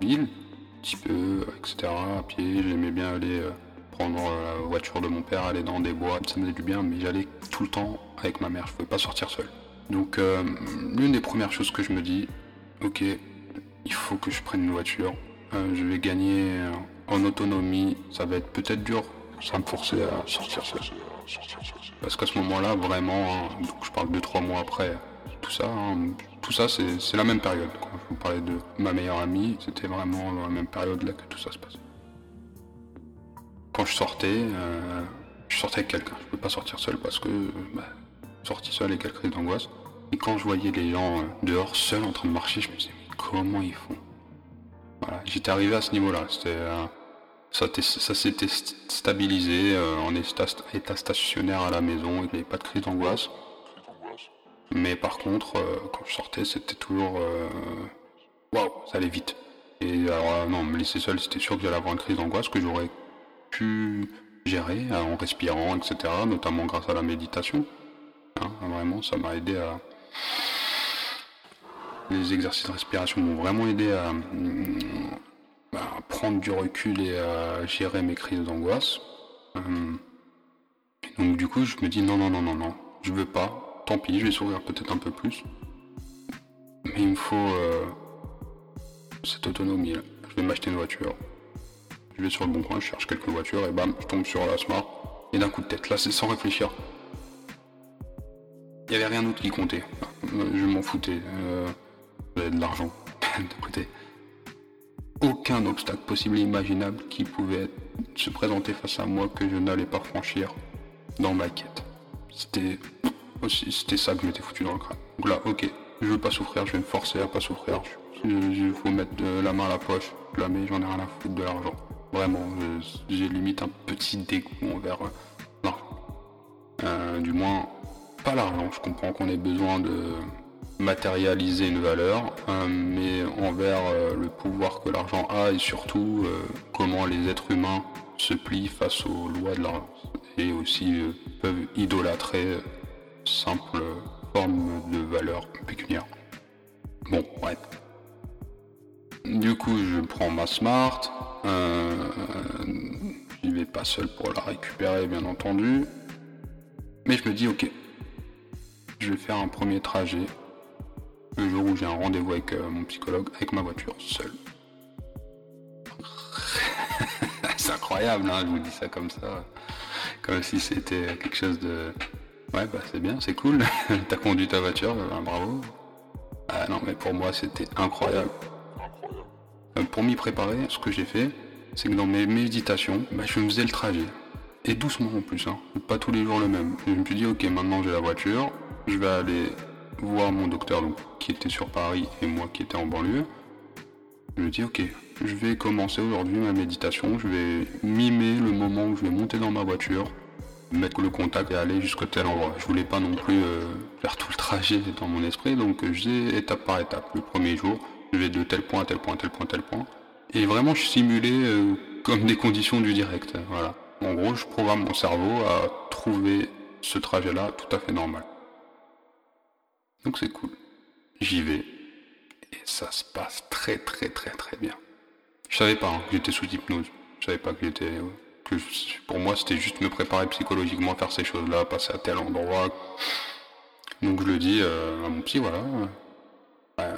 ville, un petit peu, etc. À pied, j'aimais bien aller euh, prendre euh, la voiture de mon père, aller dans des bois, ça me faisait du bien, mais j'allais tout le temps avec ma mère, je pouvais pas sortir seul. Donc l'une des premières choses que je me dis, ok, il faut que je prenne une voiture, je vais gagner en autonomie, ça va être peut-être dur, ça me forcer à sortir seul. Parce qu'à ce moment-là, vraiment, hein, donc je parle de trois mois après, tout ça, hein, tout ça, c'est la même période. Quand je vous parlais de ma meilleure amie, c'était vraiment dans la même période là que tout ça se passe. Quand je sortais, euh, je sortais avec quelqu'un. Je ne pouvais pas sortir seul parce que bah, sortir seul et quelle crise d'angoisse. Et quand je voyais les gens euh, dehors seuls en train de marcher, je me disais comment ils font? J'étais arrivé à ce niveau-là. C'était euh, ça, s'était stabilisé en état, stationnaire à la maison, il n'y avait pas de crise d'angoisse. Mais par contre, euh, quand je sortais, c'était toujours. Euh, waouh, ça allait vite. Et alors, euh, non, me laisser seul, c'était sûr que j'allais avoir une crise d'angoisse que j'aurais pu gérer en respirant, etc., notamment grâce à la méditation. Hein, vraiment, ça m'a aidé à. Les exercices de respiration m'ont vraiment aidé à, à, prendre du recul et à gérer mes crises d'angoisse. donc, du coup, je me dis non, non, non, non, non, je veux pas tant pis, je vais sourire peut-être un peu plus. Mais il me faut euh, cette autonomie. Là. Je vais m'acheter une voiture. Je vais sur le bon coin, je cherche quelques voitures et bam, je tombe sur la Smart. Et d'un coup de tête, là c'est sans réfléchir. Il n'y avait rien d'autre qui comptait. Je m'en foutais. Euh, J'avais de l'argent de côté. Aucun obstacle possible et imaginable qui pouvait se présenter face à moi que je n'allais pas franchir dans ma quête. C'était c'était ça que je m'étais foutu dans le crâne. Donc là, ok, je veux pas souffrir, je vais me forcer à pas souffrir. Il faut mettre de la main à la poche, la mets, j'en ai rien à foutre de l'argent. Vraiment, j'ai limite un petit dégoût envers euh, l'argent. Euh, du moins, pas l'argent, je comprends qu'on ait besoin de matérialiser une valeur, euh, mais envers le pouvoir que l'argent a et surtout comment les êtres humains se plient face aux lois de l'argent et aussi peuvent idolâtrer simple forme de valeur pécuniaire. Bon, bref. Du coup, je prends ma Smart. Euh, J'y vais pas seul pour la récupérer, bien entendu. Mais je me dis, ok, je vais faire un premier trajet le jour où j'ai un rendez-vous avec euh, mon psychologue, avec ma voiture, seul. C'est incroyable, hein, je vous dis ça comme ça. Comme si c'était quelque chose de. Ouais, bah c'est bien, c'est cool. T'as conduit ta voiture, bah, bravo. Ah non, mais pour moi, c'était incroyable. Euh, pour m'y préparer, ce que j'ai fait, c'est que dans mes méditations, bah, je me faisais le trajet. Et doucement en plus, hein. pas tous les jours le même. Je me suis dit, ok, maintenant j'ai la voiture, je vais aller voir mon docteur donc, qui était sur Paris et moi qui était en banlieue. Je me dis, ok, je vais commencer aujourd'hui ma méditation, je vais mimer le moment où je vais monter dans ma voiture, mettre le contact et aller jusqu'à tel endroit. Je voulais pas non plus euh, faire tout le trajet dans mon esprit, donc j'ai étape par étape. Le premier jour, je vais de tel point à tel point, tel point, tel point. Et vraiment, je simulais euh, comme des conditions du direct. Voilà. En gros, je programme mon cerveau à trouver ce trajet-là tout à fait normal. Donc c'est cool. J'y vais. Et ça se passe très très très très bien. Je savais pas hein, que j'étais sous hypnose. Je savais pas que j'étais. Que pour moi, c'était juste me préparer psychologiquement à faire ces choses-là, passer à tel endroit. Donc je le dis euh, à mon psy, voilà. Euh,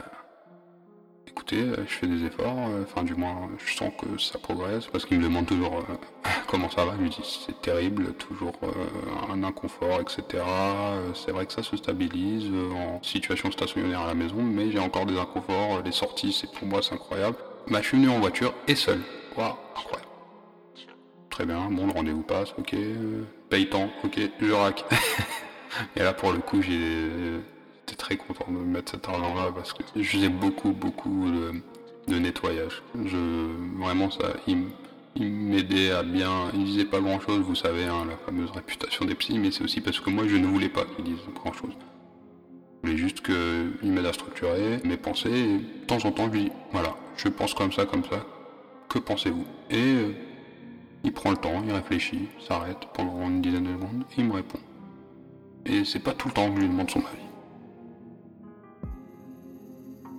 euh, je fais des efforts, euh, enfin du moins je sens que ça progresse, parce qu'il me demande toujours euh, comment ça va, je lui dis c'est terrible, toujours un inconfort, etc. c'est vrai que ça se stabilise en situation stationnaire à la maison, mais j'ai encore des inconforts, les sorties, c'est pour moi c'est incroyable. Bah, je suis venu en voiture et seul. Waouh, incroyable. Très bien, bon le rendez-vous passe, ok, paye temps, ok, je rack. et là pour le coup j'ai Très content de mettre cet argent-là parce que je faisais beaucoup, beaucoup de, nettoyage. Je, vraiment, ça, il, m'aidait à bien. Il disait pas grand-chose, vous savez, hein, la fameuse réputation des psys, mais c'est aussi parce que moi, je ne voulais pas qu'il dise grand-chose. Je voulais juste qu'il m'aide à structurer mes pensées et de temps en temps, je lui dis voilà, je pense comme ça, comme ça. Que pensez-vous? Et euh, il prend le temps, il réfléchit, s'arrête pendant une dizaine de secondes il me répond. Et c'est pas tout le temps que je lui demande son avis.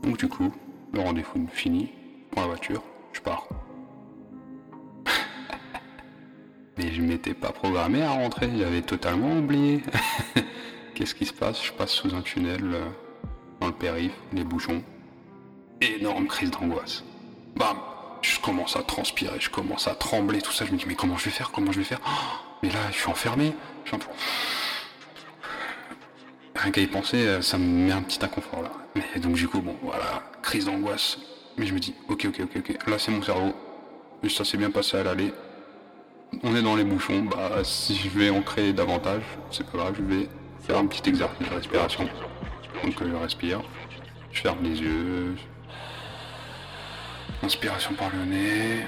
Donc du coup, le rendez-vous fini, pour la voiture, je pars. Mais je m'étais pas programmé à rentrer, j'avais totalement oublié. Qu'est-ce qui se passe? Je passe sous un tunnel euh, dans le périph, les bouchons. Énorme crise d'angoisse. Bam Je commence à transpirer, je commence à trembler, tout ça. Je me dis mais comment je vais faire? Comment je vais faire? Mais là, je suis enfermé. Je suis Rien qu'à y penser, euh, ça me met un petit inconfort là. Mais donc du coup, bon, voilà, crise d'angoisse. Mais je me dis, ok, ok, ok, ok, là c'est mon cerveau. Ça s'est bien passé à l'aller. On est dans les bouchons, bah si je vais en créer davantage, c'est pas grave, je vais faire un petit exercice de respiration. Donc je respire, je ferme les yeux. Inspiration par le nez.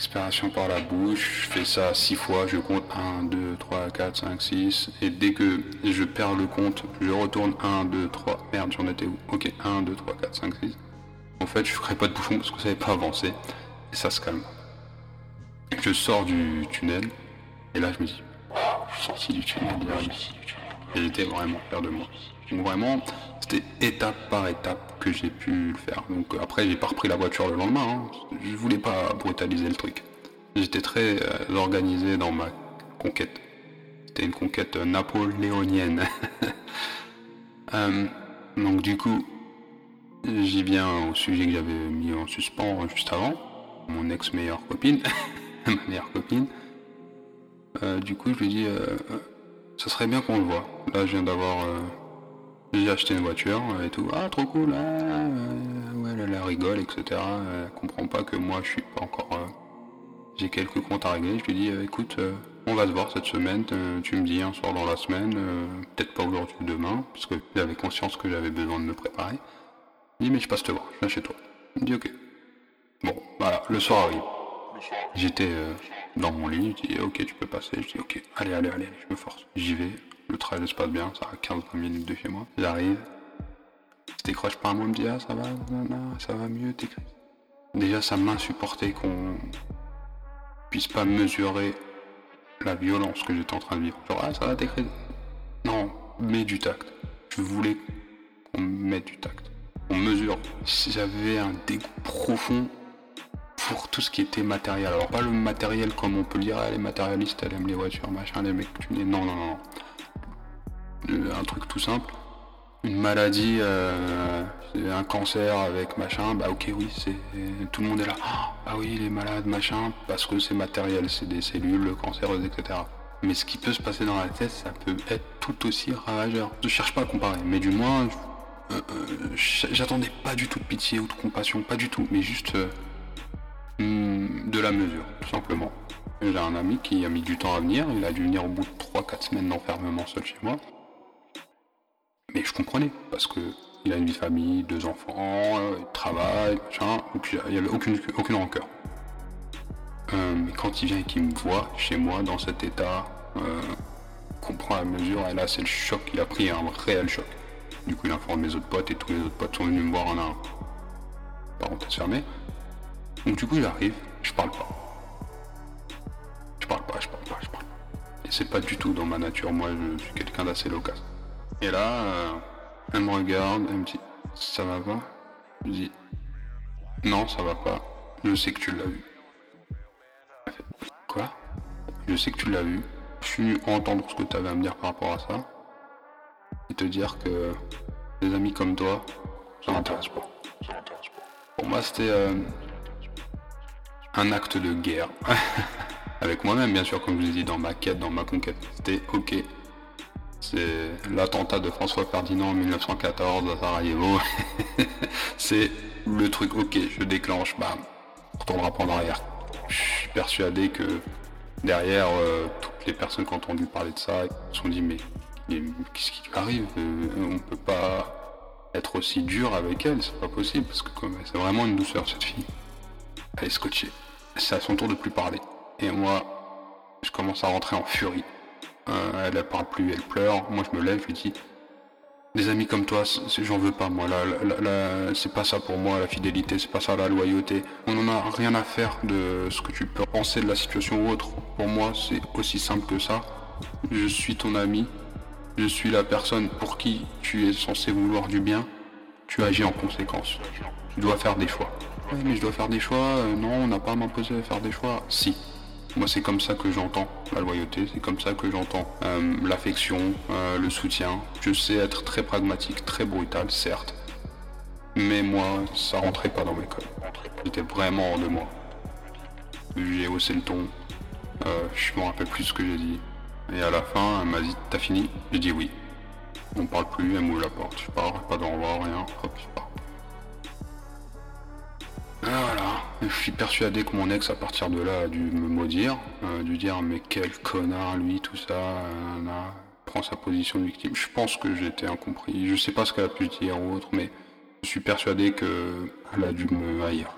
Expiration par la bouche, je fais ça six fois, je compte 1, 2, 3, 4, 5, 6. Et dès que je perds le compte, je retourne 1, 2, 3. Merde, j'en étais où? Ok, 1, 2, 3, 4, 5, 6. En fait, je ferai pas de bouchon parce que ça n'avait pas avancé. Et ça se calme. Je sors du tunnel. Et là, je me dis, je suis sorti du tunnel j'étais vraiment fier de moi. Donc vraiment, c'était étape par étape que j'ai pu le faire. Donc après, j'ai pas repris la voiture le lendemain. Hein. Je voulais pas brutaliser le truc. J'étais très euh, organisé dans ma conquête. C'était une conquête napoléonienne. Euh, donc du coup, j'y viens au sujet que j'avais mis en suspens juste avant. Mon ex meilleure copine, ma meilleure copine. Euh, du coup, je lui dis, ça serait bien qu'on le voit. Là, je viens d'avoir j'ai acheté une voiture et tout. Ah, trop cool. Ah, euh, ouais, elle, rigole, etc. Elle comprend pas que moi, je suis pas encore. Euh, j'ai quelques comptes à régler. Je lui dis, euh, écoute, on va se voir cette semaine. tu me dis un soir dans la semaine, peut-être pas aujourd'hui ou demain, parce que j'avais conscience que j'avais besoin de me préparer. Il dit, mais je passe te voir, je viens chez toi. Il dit, ok. Bon, voilà, le soir arrive. J'étais dans mon lit, je dis, ok, tu peux passer. Je dis, ok, allez, allez, allez, je me force. J'y vais. Le trajet se passe bien, ça a 15-20 minutes de chez moi. J'arrive, je décroche pas un mot, me dit ah ça va, ça va mieux, t'écris. Déjà ça m'insupportait qu'on puisse pas mesurer la violence que j'étais en train de vivre. Genre ah ça va t'écrire. Non, mets du tact. Je voulais qu'on mette du tact. On mesure. J'avais un dégoût profond pour tout ce qui était matériel. Alors pas le matériel comme on peut le dire, ah, les matérialistes, elle aime les voitures, machin, les mecs, tu dis non, non, non. Euh, un truc tout simple. une maladie, euh, un cancer avec machin, bah ok oui, c'est tout le monde est là. Ah oui, il est malade, machin, parce que c'est matériel, c'est des cellules cancéreuses, etc. Mais ce qui peut se passer dans la tête, ça peut être tout aussi ravageur. Je cherche pas à comparer, mais du moins, euh, j'attendais pas du tout de pitié ou de compassion, pas du tout, mais juste hmm, de la mesure, tout simplement. J'ai un ami qui a mis du temps à venir, il a dû venir au bout de 3-4 semaines d'enfermement seul chez moi. Mais je comprenais, parce que il a une vie de famille, deux enfants, euh, il travaille, machin, puis il n'y avait aucune, aucune rancœur. Euh, mais quand il vient et qu'il me voit chez moi dans cet état, euh, comprend la mesure, et là c'est le choc, il a pris un réel choc. Du coup il informe mes autres potes et tous mes autres potes sont venus me voir en un parenthèse fermée. Donc du coup j'arrive, je parle pas. Je parle pas, je parle pas, je parle pas. Et c'est pas du tout dans ma nature, moi je suis quelqu'un d'assez loquace. Et là, euh, elle me regarde, elle me dit Ça va pas? Je dis Non, ça va pas. Je sais que tu l'as vu. Quoi? Je sais que tu l'as vu. Je suis venu entendre ce que tu avais à me dire par rapport à ça. Et te dire que des amis comme toi, ça m'intéresse pas. Pour moi, c'était euh, un acte de guerre. Avec moi-même, bien sûr, comme je l'ai dit, dans ma quête, dans ma conquête. C'était ok, c'est l'attentat de François Ferdinand en 1914 à Sarajevo. c'est le truc, ok, je déclenche, bam, retournera pas en arrière. Je suis persuadé que derrière, euh, toutes les personnes qui ont entendu parler de ça se sont dit, mais, qu'est-ce qui arrive? Euh, On peut pas être aussi dur avec elle, c'est pas possible, parce que c'est vraiment une douceur cette fille. Elle est scotchée. C'est à son tour de plus parler. Et moi, je commence à rentrer en furie. Euh, elle, parle plus, elle pleure. Moi, je me lève, je lui dis des amis comme toi, j'en veux pas moi. Là, c'est pas ça pour moi la fidélité, c'est pas ça la loyauté. On n'en a rien à faire de ce que tu peux penser de la situation ou autre. Pour moi, c'est aussi simple que ça. Je suis ton ami. Je suis la personne pour qui tu es censé vouloir du bien. Tu agis en conséquence. Tu dois faire des choix. Oui, mais je dois faire des choix. Euh, non, on n'a pas à m'imposer de faire des choix. Si, moi, c'est comme ça que j'entends la loyauté, c'est comme ça que j'entends euh, l'affection, euh, le soutien. Je sais être très pragmatique, très brutal, certes. Mais moi, ça rentrait pas dans mes codes. J'étais vraiment hors de moi. J'ai haussé le ton. Euh, je me rappelle plus ce que j'ai dit. Et à la fin, elle m'a dit T'as fini? J'ai dit oui. On parle plus, elle m'ouvre la porte. Je pars, pas d'au rien. Hop, je pars. Voilà, je suis persuadé que mon ex à partir de là a dû me maudire, a dû dire mais quel connard lui, tout ça, euh, prend sa position de victime. Je pense que j'étais incompris, je sais pas ce qu'elle a pu dire ou autre, mais je suis persuadé qu'elle a dû me haïr.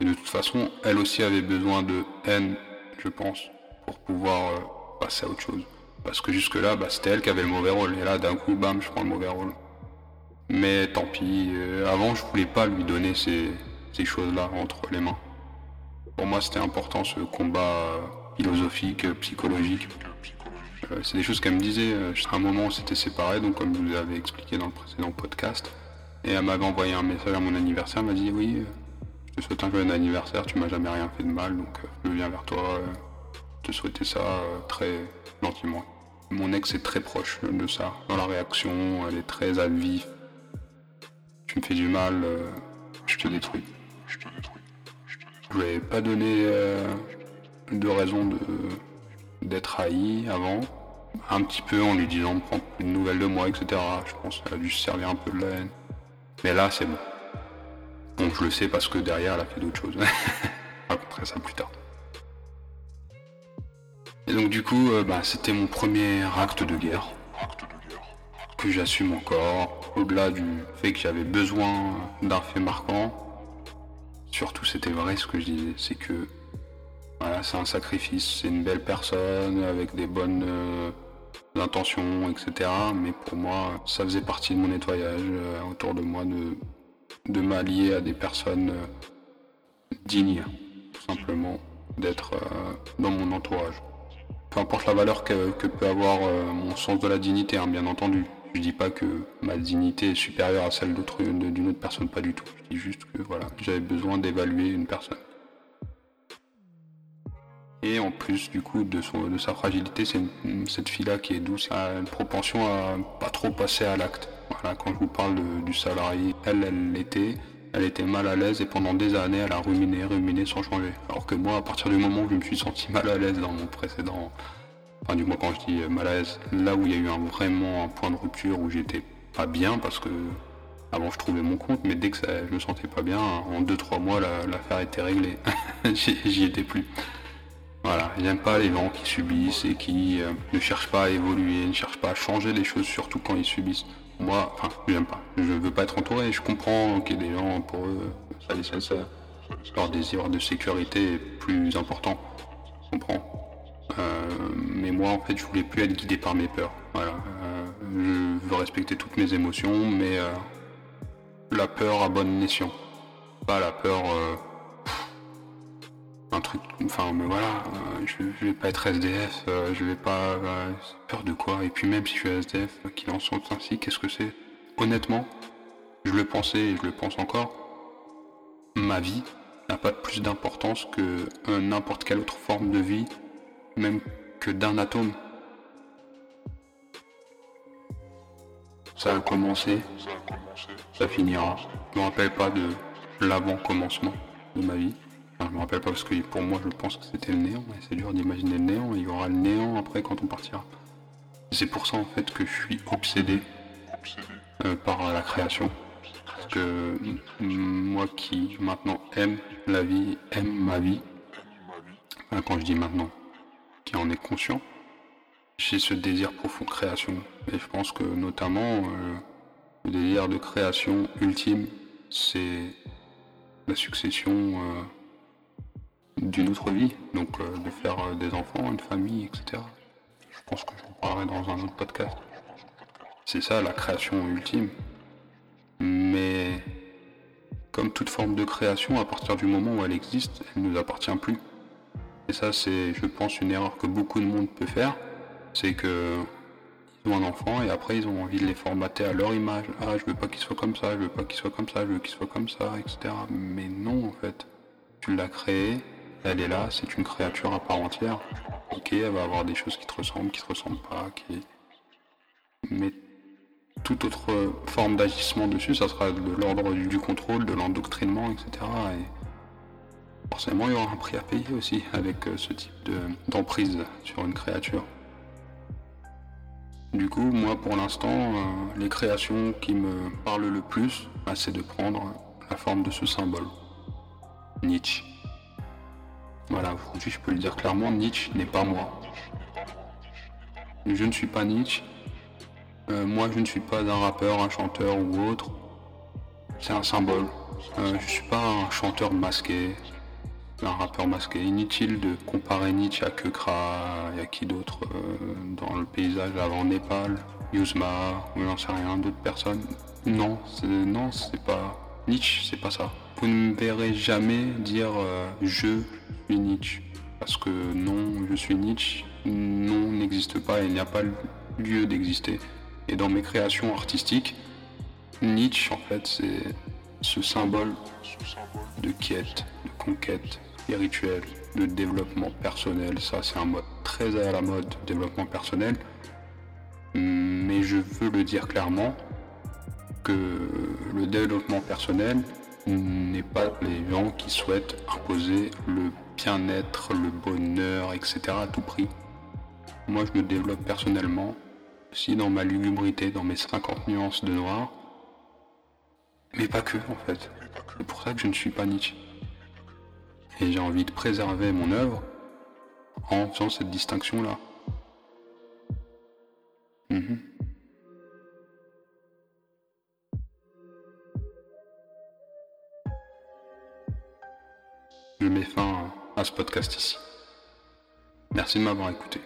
Et de toute façon, elle aussi avait besoin de haine, je pense, pour pouvoir euh, passer à autre chose. Parce que jusque-là, bah, c'était elle qui avait le mauvais rôle. Et là, d'un coup, bam, je prends le mauvais rôle. Mais tant pis, euh, avant je voulais pas lui donner ces, choses-là entre les mains. Pour moi c'était important ce combat euh, philosophique, euh, psychologique. c'est des choses qu'elle me disait. à un moment on s'était séparés, donc comme je vous avais expliqué dans le précédent podcast. Et elle m'avait envoyé un message à mon anniversaire, elle m'a dit oui, je te souhaite un joyeux anniversaire, tu m'as jamais rien fait de mal, donc je viens vers toi, te souhaiter ça très gentiment. Mon ex est très proche de ça, dans la réaction, elle est très à tu me fais du mal, euh, je te détruis. Je te détruis. Je pas donné euh, de raison de d'être haï avant. Un petit peu en lui disant de prendre une nouvelle de moi, etc. Je pense qu'elle a dû se servir un peu de la haine. Mais là, c'est bon. Donc je le sais parce que derrière, elle a fait d'autres choses. je raconterai ça plus tard. Et donc du coup, euh, bah, c'était mon premier acte de guerre que j'assume encore, au-delà du fait que j'avais besoin d'un fait marquant. Surtout, c'était vrai ce que je disais, c'est que voilà, c'est un sacrifice, c'est une belle personne avec des bonnes euh, intentions, etc. Mais pour moi, ça faisait partie de mon nettoyage euh, autour de moi de, de m'allier à des personnes euh, dignes, tout simplement, d'être dans mon entourage. Peu importe la valeur que, peut avoir mon sens de la dignité, hein, bien entendu. Je dis pas que ma dignité est supérieure à celle d'une autre personne, pas du tout. Je dis juste que voilà, j'avais besoin d'évaluer une personne. Et en plus du coup de, son, de sa fragilité, c'est cette fille-là qui est douce, a une propension à pas trop passer à l'acte. Voilà, quand je vous parle du salarié, elle, elle l'était, elle était mal à l'aise et pendant des années, elle a ruminé, ruminé sans changer. Alors que moi, à partir du moment où je me suis senti mal à l'aise dans mon précédent, enfin du moins quand je dis mal à l'aise, là où il y a eu un, vraiment un point de rupture où j'étais pas bien parce que avant je trouvais mon compte, mais dès que ça, je me sentais pas bien, en 2-3 mois l'affaire était réglée. J'y étais plus. Voilà, j'aime pas les gens qui subissent et qui euh, ne cherchent pas à évoluer, ne cherchent pas à changer les choses, surtout quand ils subissent. Moi, enfin, j'aime pas. Je veux pas être entouré. Je comprends qu'il y ait des gens, pour eux, ça, ça, leur désir de sécurité est plus important. Je comprends. Euh, mais moi, en fait, je voulais plus être guidé par mes peurs. Voilà. Euh, je veux respecter toutes mes émotions, mais la peur à bon escient. Pas la peur un truc, enfin, mais voilà, euh, je, vais pas être SDF, euh, je vais pas, euh, peur de quoi Et puis même si je suis SDF, qu'il en sont ainsi, qu'est-ce que c'est? Honnêtement, je le pensais et je le pense encore. Ma vie n'a pas plus d'importance que n'importe quelle autre forme de vie, même que d'un atome. Ça a commencé, ça finira. Je me rappelle pas de l'avant-commencement de ma vie. Je me rappelle pas parce que pour moi je pense que c'était le néant c'est dur d'imaginer le néant. Il y aura le néant après quand on partira. C'est pour ça en fait que je suis obsédé euh, par la création. Parce que moi qui maintenant aime la vie, aime ma vie, quand je dis maintenant, qui en est conscient, j'ai ce désir profond de création. Et je pense que notamment euh, le désir de création ultime, c'est la succession. Euh, d'une autre vie, donc euh, de faire des enfants, une famille, etc. Je pense que j'en parlerai dans un autre podcast. C'est ça la création ultime. Mais comme toute forme de création, à partir du moment où elle existe, elle ne nous appartient plus. Et ça, c'est, je pense, une erreur que beaucoup de monde peut faire. C'est que ils ont un enfant et après ils ont envie de les formater à leur image. Ah, je veux pas qu'il soit comme ça, je veux pas qu'il soit comme ça, je veux qu'il soit comme ça, etc. Mais non, en fait. Tu l'as créé, elle est là, c'est une créature à part entière. Ok, elle va avoir des choses qui te ressemblent, qui te ressemblent pas, qui... Mais toute autre forme d'agissement dessus, ça sera de l'ordre du, contrôle, de l'endoctrinement, etc. Et forcément, il y aura un prix à payer aussi avec euh, ce type d'emprise sur une créature. Du coup, moi, pour l'instant, euh, les créations qui me parlent le plus, bah, c'est de prendre la forme de ce symbole. Nietzsche. Voilà, aujourd'hui je peux le dire clairement, Nietzsche n'est pas moi. Je ne suis pas Nietzsche. Euh, moi je ne suis pas un rappeur, un chanteur ou autre. C'est un symbole. Je ne suis pas un chanteur masqué, un rappeur masqué. Inutile de comparer Nietzsche à Kekra, et à qui d'autre euh, dans le paysage avant Népal, Yuzma, ou j'en sais rien, d'autres personnes. Non, non, c'est pas Nietzsche, c'est pas ça. Vous ne me verrez jamais dire je suis Nietzsche. Parce que non, je suis Nietzsche, non n'existe pas et il n'y a pas lieu d'exister. Et dans mes créations artistiques, Nietzsche, en fait, c'est ce symbole de quête, de conquête spirituelle, de développement personnel. Ça, c'est un mode très à la mode, développement personnel. Mais je veux le dire clairement que le développement personnel n'est pas les gens qui souhaitent imposer le bien-être, le bonheur, etc. à tout prix. Moi, je me développe personnellement, aussi dans ma lugubrité, dans mes 50 nuances de noir. Mais pas que, en fait. C'est pour ça que je ne suis pas Nietzsche. Et j'ai envie de préserver mon œuvre en faisant cette distinction-là. Mhm. Je mets fin à ce podcast ici. Merci de m'avoir écouté.